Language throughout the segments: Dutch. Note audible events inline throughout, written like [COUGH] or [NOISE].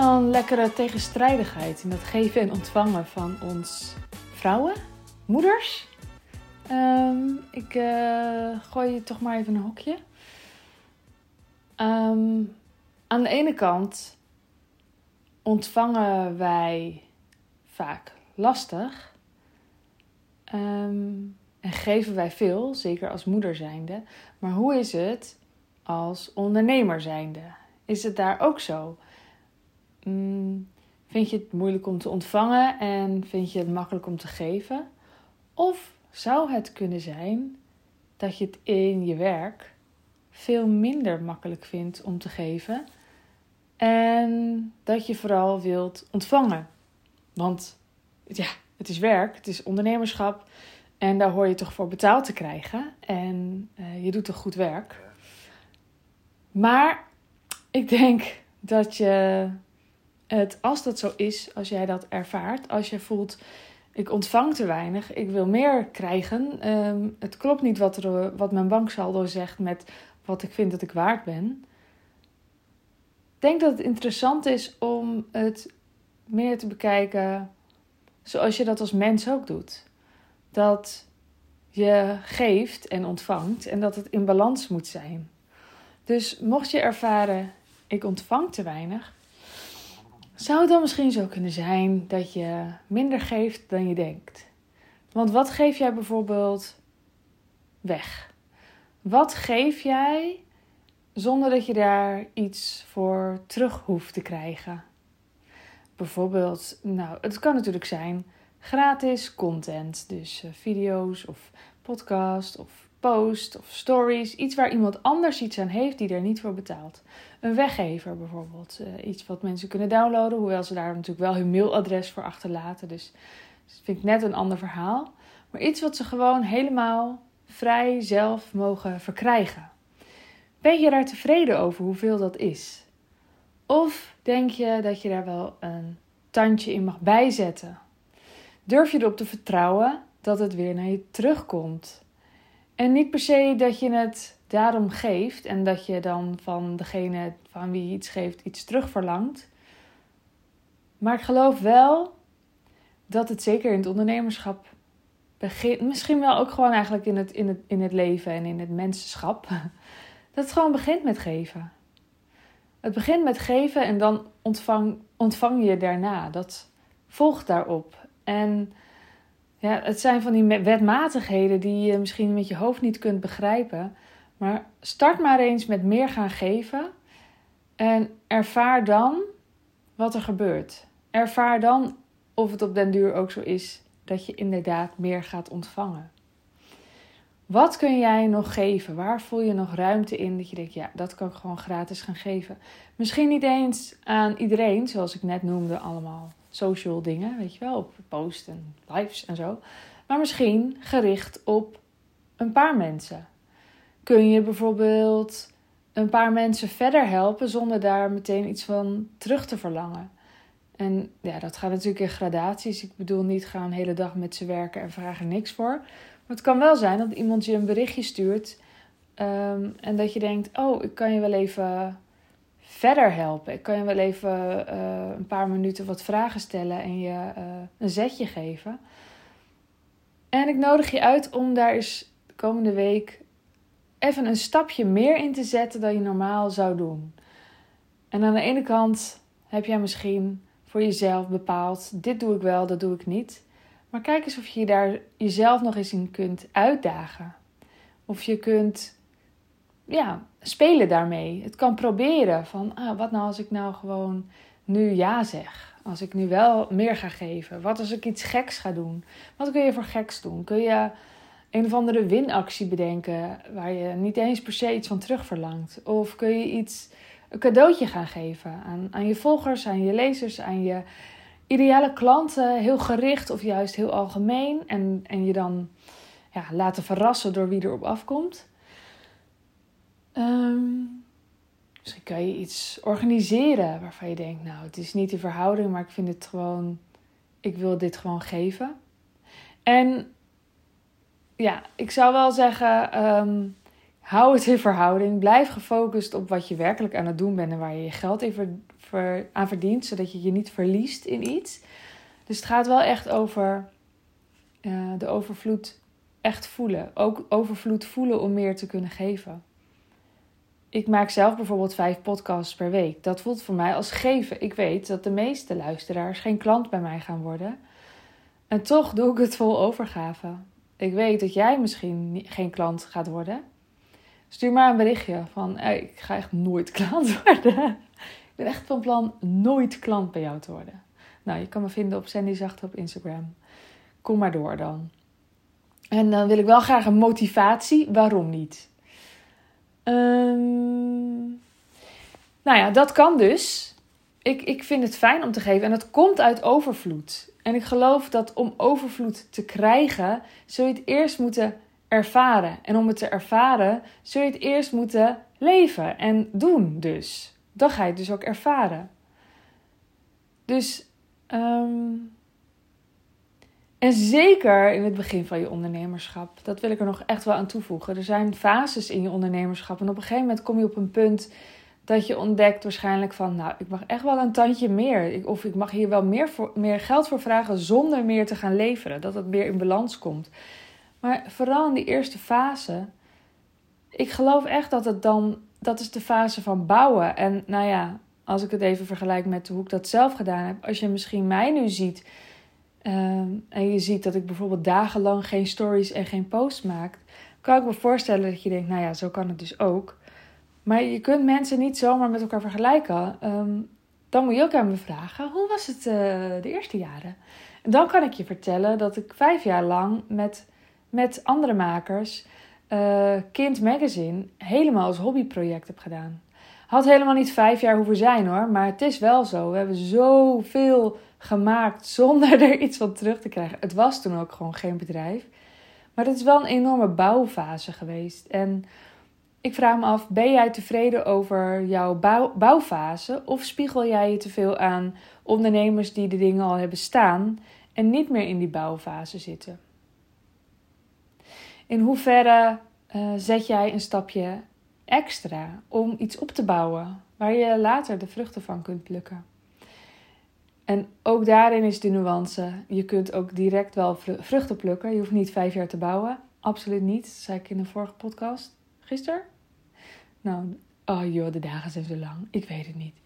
een lekkere tegenstrijdigheid in dat geven en ontvangen van ons vrouwen, moeders. Ehm, ik uh, gooi je toch maar even een hokje. Ehm, aan de ene kant ontvangen wij vaak lastig ehm, en geven wij veel, zeker als moeder zijnde. Maar hoe is het als ondernemer zijnde? Is het daar ook zo? Mm, vind je het moeilijk om te ontvangen en vind je het makkelijk om te geven? Of zou het kunnen zijn dat je het in je werk veel minder makkelijk vindt om te geven en dat je vooral wilt ontvangen? Want ja, het is werk, het is ondernemerschap en daar hoor je toch voor betaald te krijgen en uh, je doet toch goed werk. Maar ik denk dat je het, als dat zo is, als jij dat ervaart, als je voelt, ik ontvang te weinig, ik wil meer krijgen, ehm, het klopt niet wat, er, wat mijn banksaldo zegt met wat ik vind dat ik waard ben. Denk dat het interessant is om het meer te bekijken zoals je dat als mens ook doet. Dat je geeft en ontvangt en dat het in balans moet zijn. Dus mocht je ervaren, ik ontvang te weinig, zou het dan misschien zo kunnen zijn dat je minder geeft dan je denkt? Want wat geef jij bijvoorbeeld weg? Wat geef jij zonder dat je daar iets voor terug hoeft te krijgen? Bijvoorbeeld, nou, het kan natuurlijk zijn gratis content, dus eh, video's of podcast of post of stories. Iets waar iemand anders iets aan heeft die er niet voor betaalt. Een weggever bijvoorbeeld. Uh, iets wat mensen kunnen downloaden, hoewel ze daar natuurlijk wel hun mailadres voor achterlaten. Dus dat vind ik net een ander verhaal. Maar iets wat ze gewoon helemaal vrij zelf mogen verkrijgen. Ben je daar tevreden over hoeveel dat is? Of denk je dat je daar wel een tandje in mag bijzetten? Durf je erop te vertrouwen dat het weer naar je terugkomt? En niet per se dat je het daarom geeft en dat je dan van degene van wie je iets geeft iets terugverlangt. Maar ik geloof wel dat het zeker in het ondernemerschap begint, misschien wel ook gewoon eigenlijk in het, in het, in het leven en in het mensenschap, [LAUGHS] dat het gewoon begint met geven. Het begint met geven en dan ontvang, ontvang je daarna. Dat volgt daarop. En ja, het zijn van die wetmatigheden die je misschien met je hoofd niet kunt begrijpen. Maar start maar eens met meer gaan geven. En ervaar dan wat er gebeurt. Ervaar dan of het op den duur ook zo is dat je inderdaad meer gaat ontvangen. Wat kun jij nog geven? Waar voel je nog ruimte in dat je denkt, ja, dat kan ik gewoon gratis gaan geven? Misschien niet eens aan iedereen, zoals ik net noemde, allemaal social dingen, weet je wel, op posts en lives en zo. Maar misschien gericht op een paar mensen. Kun je bijvoorbeeld een paar mensen verder helpen zonder daar meteen iets van terug te verlangen? En ja, dat gaat natuurlijk in gradaties. Ik bedoel niet gaan een hele dag met ze werken en vragen niks voor. Maar het kan wel zijn dat iemand je een berichtje stuurt ehm, en dat je denkt: Oh, ik kan je wel even verder helpen. Ik kan je wel even uh, een paar minuten wat vragen stellen en je uh, een zetje geven. En ik nodig je uit om daar eens de komende week even een stapje meer in te zetten dan je normaal zou doen. En aan de ene kant heb jij misschien voor jezelf bepaald: dit doe ik wel, dat doe ik niet. Maar kijk eens of je daar jezelf nog eens in kunt uitdagen. Of je kunt ja, spelen daarmee. Het kan proberen van, ah, wat nou als ik nou gewoon nu ja zeg? Als ik nu wel meer ga geven? Wat als ik iets geks ga doen? Wat kun je voor geks doen? Kun je een of andere winactie bedenken waar je niet eens per se iets van terug verlangt? Of kun je iets, een cadeautje gaan geven aan, aan je volgers, aan je lezers, aan je ideale klanten, heel gericht of juist heel algemeen en, en je dan ja, laten verrassen door wie erop afkomt? Um, misschien kan je iets organiseren waarvan je denkt, nou, het is niet de verhouding, maar ik vind het gewoon, ik wil dit gewoon geven. En ja, ik zou wel zeggen, um, Hou het in verhouding. Blijf gefocust op wat je werkelijk aan het doen bent en waar je je geld even aan verdient, zodat je je niet verliest in iets. Dus het gaat wel echt over uh, de overvloed echt voelen. Ook overvloed voelen om meer te kunnen geven. Ik maak zelf bijvoorbeeld vijf podcasts per week. Dat voelt voor mij als geven. Ik weet dat de meeste luisteraars geen klant bij mij gaan worden. En toch doe ik het vol overgave. Ik weet dat jij misschien geen klant gaat worden. Stuur maar een berichtje van: ik ga echt nooit [LAUGHS] klant worden. ik ben echt van plan nooit klant bij jou te worden. Nou, je kan me vinden op Sandy Zacht op Instagram. Kom maar door dan. En dan wil ik wel graag een motivatie. Waarom niet? Um, nou ja, dat kan dus. Ik, ik vind het fijn om te geven en dat komt uit overvloed. En ik geloof dat om overvloed te krijgen, zul je het eerst moeten ervaren. En om het te ervaren, zul je het eerst moeten leven en doen dus. Dan ga je het dus ook ervaren. Dus um, en zeker in het begin van je ondernemerschap. Dat wil ik er nog echt wel aan toevoegen. Er zijn fases in je ondernemerschap. En op een gegeven moment kom je op een punt dat je ontdekt waarschijnlijk van... nou, ik mag echt wel een tandje meer. of ik mag hier wel meer, meer geld voor vragen zonder meer te gaan leveren. Dat het weer in balans komt. Maar vooral in die eerste fase... ik geloof echt dat het dan... dat is de fase van bouwen. En nou ja, als ik het even vergelijk met hoe ik dat zelf gedaan heb... als je misschien mij nu ziet Ehm, en je ziet dat ik bijvoorbeeld dagenlang geen stories en geen posts maak, kan ik me voorstellen dat je denkt, nou ja, zo kan het dus ook. Maar je kunt mensen niet zomaar met elkaar vergelijken. Ehm, dan moet je ook aan me vragen, hoe was het uh, de eerste jaren? En dan kan ik je vertellen dat ik vijf jaar lang met, met andere makers uh, Kind Magazine helemaal als hobbyproject heb gedaan. Had helemaal niet vijf jaar hoeven zijn hoor, maar het is wel zo. We hebben zoveel gemaakt zonder [LAUGHS] er iets van terug te krijgen. Het was toen ook gewoon geen bedrijf. Maar het is wel een enorme bouwfase geweest. En ik vraag me af, ben jij tevreden over jouw bouw, bouwfase? Of spiegel jij je te veel aan ondernemers die de dingen al hebben staan en niet meer in die bouwfase zitten? In hoeverre uh, zet jij een stapje extra om iets op te bouwen waar je later de vruchten van kunt plukken? En ook daarin is de nuance. Je kunt ook direct wel vruchten plukken. Je hoeft niet vijf jaar te bouwen. Absoluut niet. Zei ik in de vorige podcast. Gisteren? Nou, oh joh, de dagen zijn zo lang. Ik weet het niet.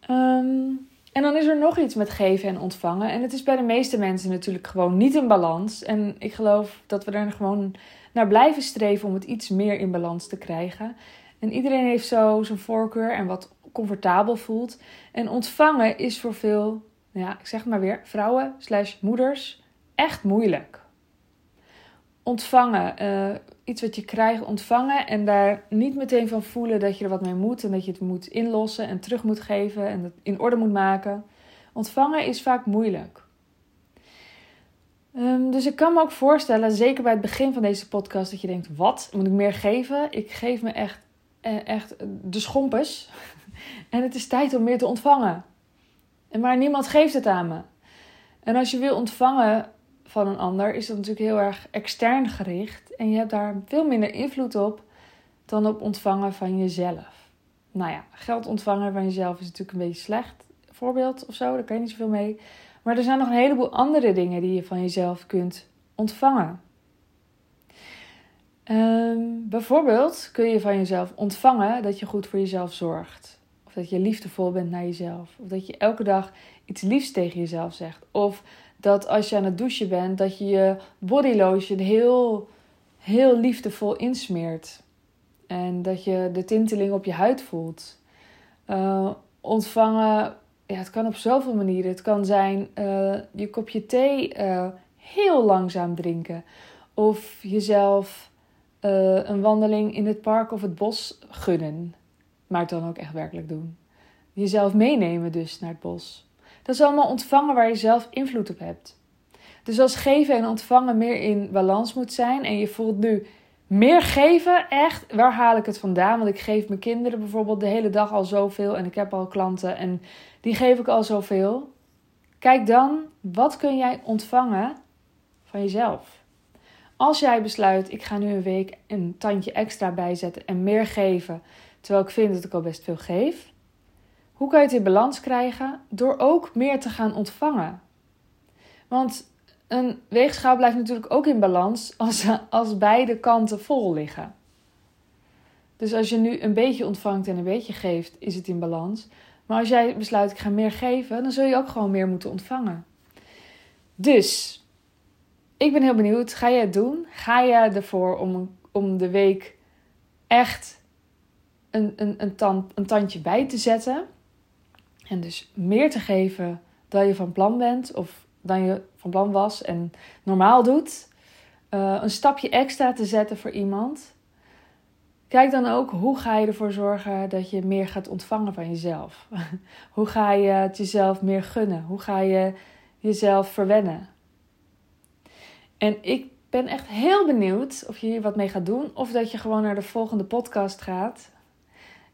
Ehm, en dan is er nog iets met geven en ontvangen. En het is bij de meeste mensen natuurlijk gewoon niet in balans. En ik geloof dat we er gewoon naar blijven streven om het iets meer in balans te krijgen. En iedereen heeft zo zijn voorkeur en wat comfortabel voelt. En ontvangen is voor veel, ja, ik zeg maar weer, vrouwen slash moeders echt moeilijk. Ontvangen, uh, iets wat je krijgt, ontvangen en daar niet meteen van voelen dat je er wat mee moet en dat je het moet inlossen en terug moet geven en het in orde moet maken. Ontvangen is vaak moeilijk. Um, dus ik kan me ook voorstellen, zeker bij het begin van deze podcast, dat je denkt: wat moet ik meer geven? Ik geef me echt, eh, echt de schompes. [LAUGHS] En het is tijd om meer te ontvangen. Maar niemand geeft het aan me. En als je wil ontvangen van een ander, is dat natuurlijk heel erg extern gericht. En je hebt daar veel minder invloed op dan op ontvangen van jezelf. Nou ja, geld ontvangen van jezelf is natuurlijk een beetje slecht voorbeeld of zo. Daar kan je niet zoveel mee. Maar er zijn nog een heleboel andere dingen die je van jezelf kunt ontvangen. Ehm, bijvoorbeeld kun je van jezelf ontvangen dat je goed voor jezelf zorgt dat je liefdevol bent naar jezelf. Of dat je elke dag iets liefs tegen jezelf zegt. Of dat als je aan het douchen bent, dat je je body lotion heel, heel liefdevol insmeert. En dat je de tinteling op je huid voelt. Uh, ontvangen, ja, het kan op zoveel manieren. Het kan zijn uh, je kopje thee uh, heel langzaam drinken. Of jezelf een wandeling in het park of het bos gunnen. Maar het dan ook echt werkelijk doen. Jezelf meenemen dus naar het bos. Dat is allemaal ontvangen waar je zelf invloed op hebt. Dus als geven en ontvangen meer in balans moet zijn en je voelt nu meer geven, echt, waar haal ik het vandaan? Want ik geef mijn kinderen bijvoorbeeld de hele dag al zoveel en ik heb al klanten en die geef ik al zoveel. Kijk dan, wat kun jij ontvangen van jezelf? Als jij besluit, ik ga nu een week een tandje extra bijzetten en meer geven, terwijl ik vind dat ik al best veel geef. Hoe kan je het in balans krijgen? Door ook meer te gaan ontvangen. Want een weegschaal blijft natuurlijk ook in balans als, als beide kanten vol liggen. Dus als je nu een beetje ontvangt en een beetje geeft, is het in balans. Maar als jij besluit, ik ga meer geven, dan zul je ook gewoon meer moeten ontvangen. Dus, ik ben heel benieuwd. Ga je het doen? Ga je ervoor om, om de week echt een, een, een, tand, een tandje bij te zetten? En dus meer te geven dan je van plan bent of dan je van plan was en normaal doet. Uh, een stapje extra te zetten voor iemand. Kijk dan ook hoe ga je ervoor zorgen dat je meer gaat ontvangen van jezelf. [LAUGHS] hoe ga je het jezelf meer gunnen? Hoe ga je jezelf verwennen? En ik ben echt heel benieuwd of je hier wat mee gaat doen. Of dat je gewoon naar de volgende podcast gaat.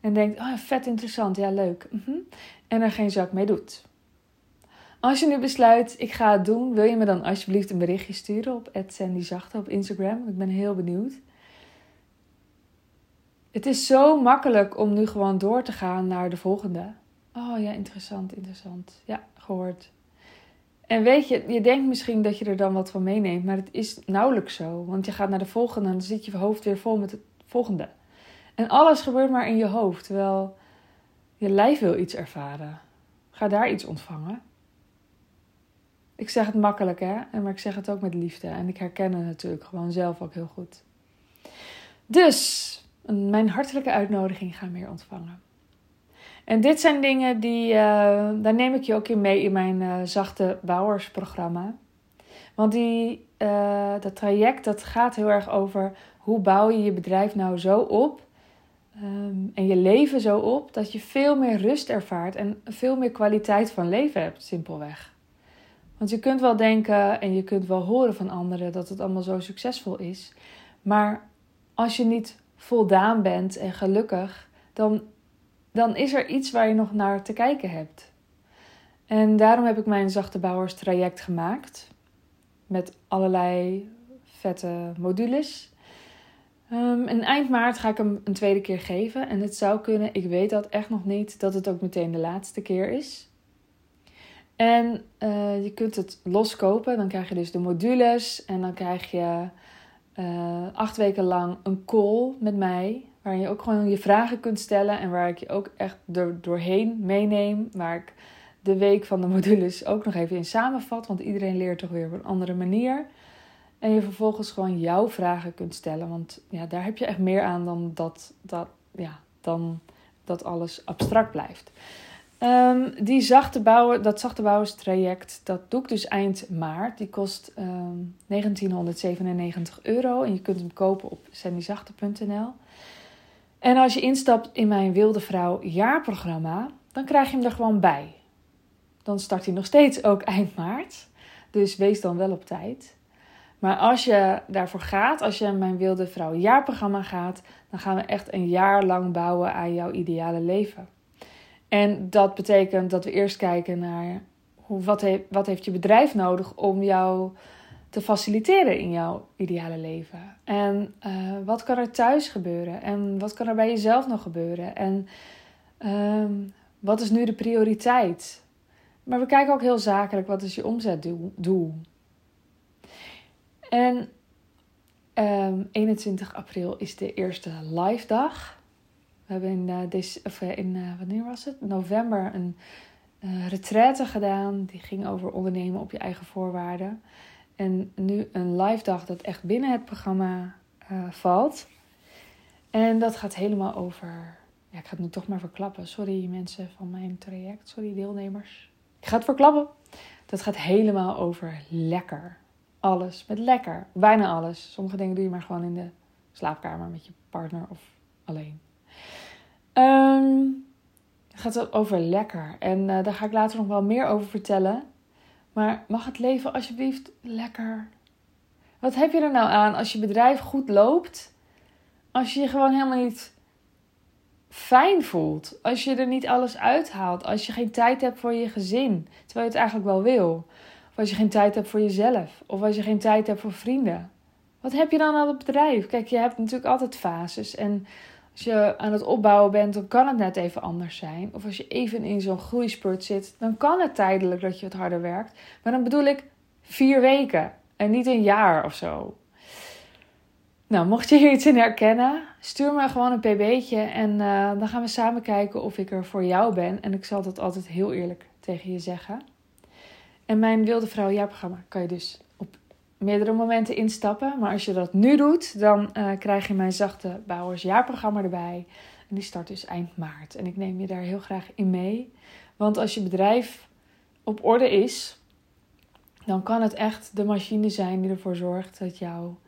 En denkt, oh vet interessant, ja leuk. Mhm. En er geen zak mee doet. Als je nu besluit, ik ga het doen, wil je me dan alsjeblieft een berichtje sturen op @sandyzachte op Instagram. Ik ben heel benieuwd. Het is zo makkelijk om nu gewoon door te gaan naar de volgende. Oh ja, interessant, interessant. Ja, gehoord. En weet je, je denkt misschien dat je er dan wat van meeneemt, maar het is nauwelijks zo. Want je gaat naar de volgende en dan zit je hoofd weer vol met het volgende. En alles gebeurt maar in je hoofd, terwijl je lijf wil iets ervaren. Ga daar iets ontvangen. Ik zeg het makkelijk, hè? Maar ik zeg het ook met liefde. En ik herken het natuurlijk gewoon zelf ook heel goed. Dus, mijn hartelijke uitnodiging ga meer ontvangen. En dit zijn dingen die, uh, daar neem ik je ook in mee in mijn uh, Zachte Bouwersprogramma. Want die, uh, dat traject dat gaat heel erg over hoe bouw je je bedrijf nou zo op um, en je leven zo op dat je veel meer rust ervaart en veel meer kwaliteit van leven hebt, simpelweg. Want je kunt wel denken en je kunt wel horen van anderen dat het allemaal zo succesvol is, maar als je niet voldaan bent en gelukkig, dan, dan is er iets waar je nog naar te kijken hebt. En daarom heb ik mijn zachte bouwers traject gemaakt. Met allerlei vette modules. Um, en eind maart ga ik hem een tweede keer geven. En het zou kunnen, ik weet dat echt nog niet, dat het ook meteen de laatste keer is. En uh, je kunt het loskopen. Dan krijg je dus de modules. En dan krijg je uh, acht weken lang een call met mij. Waar je ook gewoon je vragen kunt stellen. En waar ik je ook echt door, doorheen meeneem. Waar ik de week van de modules ook nog even in samenvat. Want iedereen leert toch weer op een andere manier. En je vervolgens gewoon jouw vragen kunt stellen. Want ja, daar heb je echt meer aan dan dat, dat, ja, dan dat alles abstract blijft. Um, die zachte bouwen, dat zachte bouwerstraject, dat doe ik dus eind maart. Die kost um, ehm, 1997 euro en je kunt hem kopen op sandyzachte.nl. En als je instapt in mijn Wilde Vrouw jaarprogramma, dan krijg je hem er gewoon bij. Dan start hij nog steeds ook [LAUGHS] eind maart. Dus wees dan wel op tijd. Maar als je daarvoor gaat, als je in mijn Wilde Vrouw jaarprogramma gaat, dan gaan we echt een jaar lang bouwen aan jouw ideale leven. En dat betekent dat we eerst kijken naar hoe, wat, heeft, wat heeft je bedrijf nodig om jou te faciliteren in jouw ideale leven. En uh, wat kan er thuis gebeuren? En wat kan er bij jezelf nog gebeuren? En um, wat is nu de prioriteit? Maar we kijken ook heel zakelijk, wat is je omzetdoel? En um, ehm, 21 april is de eerste live dag. We hebben in, of uh, in uh, wanneer was het? November een uh, retraite gedaan. Die ging over ondernemen op je eigen voorwaarden. En nu een live dag dat echt binnen het programma valt. En dat gaat helemaal over. Ja, ik ga het nu toch maar verklappen. Sorry mensen van mijn traject. Sorry deelnemers. Ik ga het verklappen. Dat gaat helemaal over lekker. Alles met lekker. Bijna alles. Sommige dingen doe je maar gewoon in de slaapkamer met je partner of alleen. Um, het gaat over lekker. En uh, daar ga ik later nog wel meer over vertellen. Maar mag het leven alsjeblieft lekker? Wat heb je er nou aan als je bedrijf goed loopt? Als je je gewoon helemaal niet fijn voelt. Als je er niet alles uithaalt. Als je geen tijd hebt voor je gezin. Terwijl je het eigenlijk wel wil. Of als je geen tijd hebt voor jezelf. Of als je geen tijd hebt voor vrienden. Wat heb je dan aan het bedrijf? Kijk, je hebt natuurlijk altijd fases. En als je aan het opbouwen bent, dan kan het net even anders zijn. Of als je even in zo'n groeispurt zit, dan kan het tijdelijk dat je wat harder werkt. Maar dan bedoel ik vier weken en niet een jaar of zo. Nou, mocht je hier iets in herkennen, stuur me gewoon een pb'tje en uh, dan gaan we samen kijken of ik er voor jou ben. En ik zal dat altijd heel eerlijk tegen je zeggen. En mijn Wilde Vrouw jaarprogramma kan je dus meerdere momenten instappen. Maar als je dat nu doet, dan uh, krijg je mijn Zachte Bouwers jaarprogramma erbij. En die start dus eind maart. En ik neem je daar heel graag in mee. Want als je bedrijf op orde is, dan kan het echt de machine zijn die ervoor zorgt dat jouw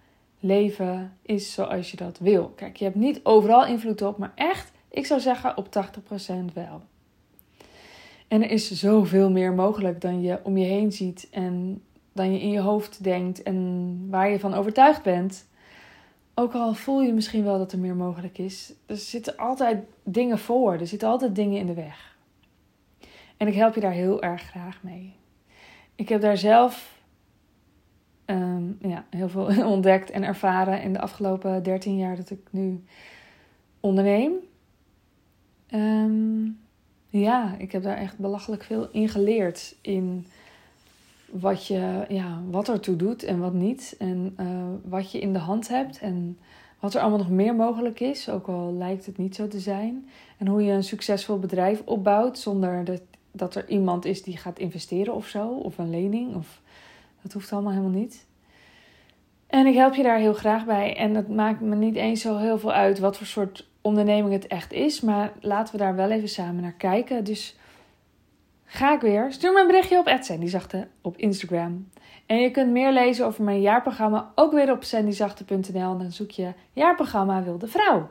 leven is zoals je dat wil. Kijk, je hebt niet overal invloed op, maar echt, ik zou zeggen, op 80% wel. En er is zoveel meer mogelijk dan je om je heen ziet en dan je in je hoofd denkt en waar je van overtuigd bent. Ook al voel je misschien wel dat er meer mogelijk is, er zitten altijd dingen voor, er zitten altijd dingen in de weg. En ik help je daar heel erg graag mee. Ik heb daar zelf um, ja, heel veel [LAUGHS] ontdekt en ervaren in de afgelopen 13 jaar dat ik nu onderneem. Um, ja, ik heb daar echt belachelijk veel in geleerd. In wat, je, ja, wat ertoe doet en wat niet. En uh, wat je in de hand hebt. En wat er allemaal nog meer mogelijk is. Ook al lijkt het niet zo te zijn. En hoe je een succesvol bedrijf opbouwt zonder dat, dat er iemand is die gaat investeren of zo. Of een lening. Of, dat hoeft allemaal helemaal niet. En ik help je daar heel graag bij. En het maakt me niet eens zo heel veel uit wat voor soort onderneming het echt is. Maar laten we daar wel even samen naar kijken. Dus ga ik weer. Stuur me een berichtje op Zachte op Instagram. En je kunt meer lezen over mijn jaarprogramma ook weer op sandyzachte.nl. Dan zoek je jaarprogramma Wilde Vrouw.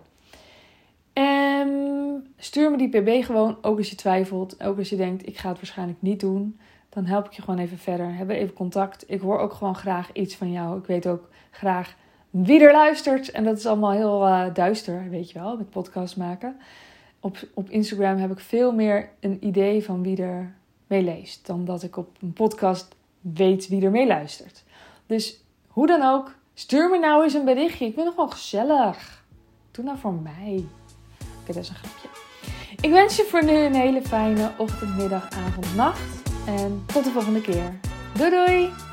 En stuur me die pb gewoon, ook als je twijfelt. Ook als je denkt, ik ga het waarschijnlijk niet doen. Dan help ik je gewoon even verder. Hebben even contact. Ik hoor ook gewoon graag iets van jou. Ik weet ook graag wie er luistert. En dat is allemaal heel uh, duister, weet je wel, met podcast maken. Op, op Instagram heb ik veel meer een idee van wie er mee leest. Dan dat ik op een podcast weet wie er mee luistert. Dus hoe dan ook, stuur me nou eens een berichtje. Ik ben nog wel gezellig. Doe nou voor mij. Oké, dat is een grapje. Ik wens je voor nu een hele fijne ochtend, middag, avond, nacht. En tot de volgende keer. Doei doei!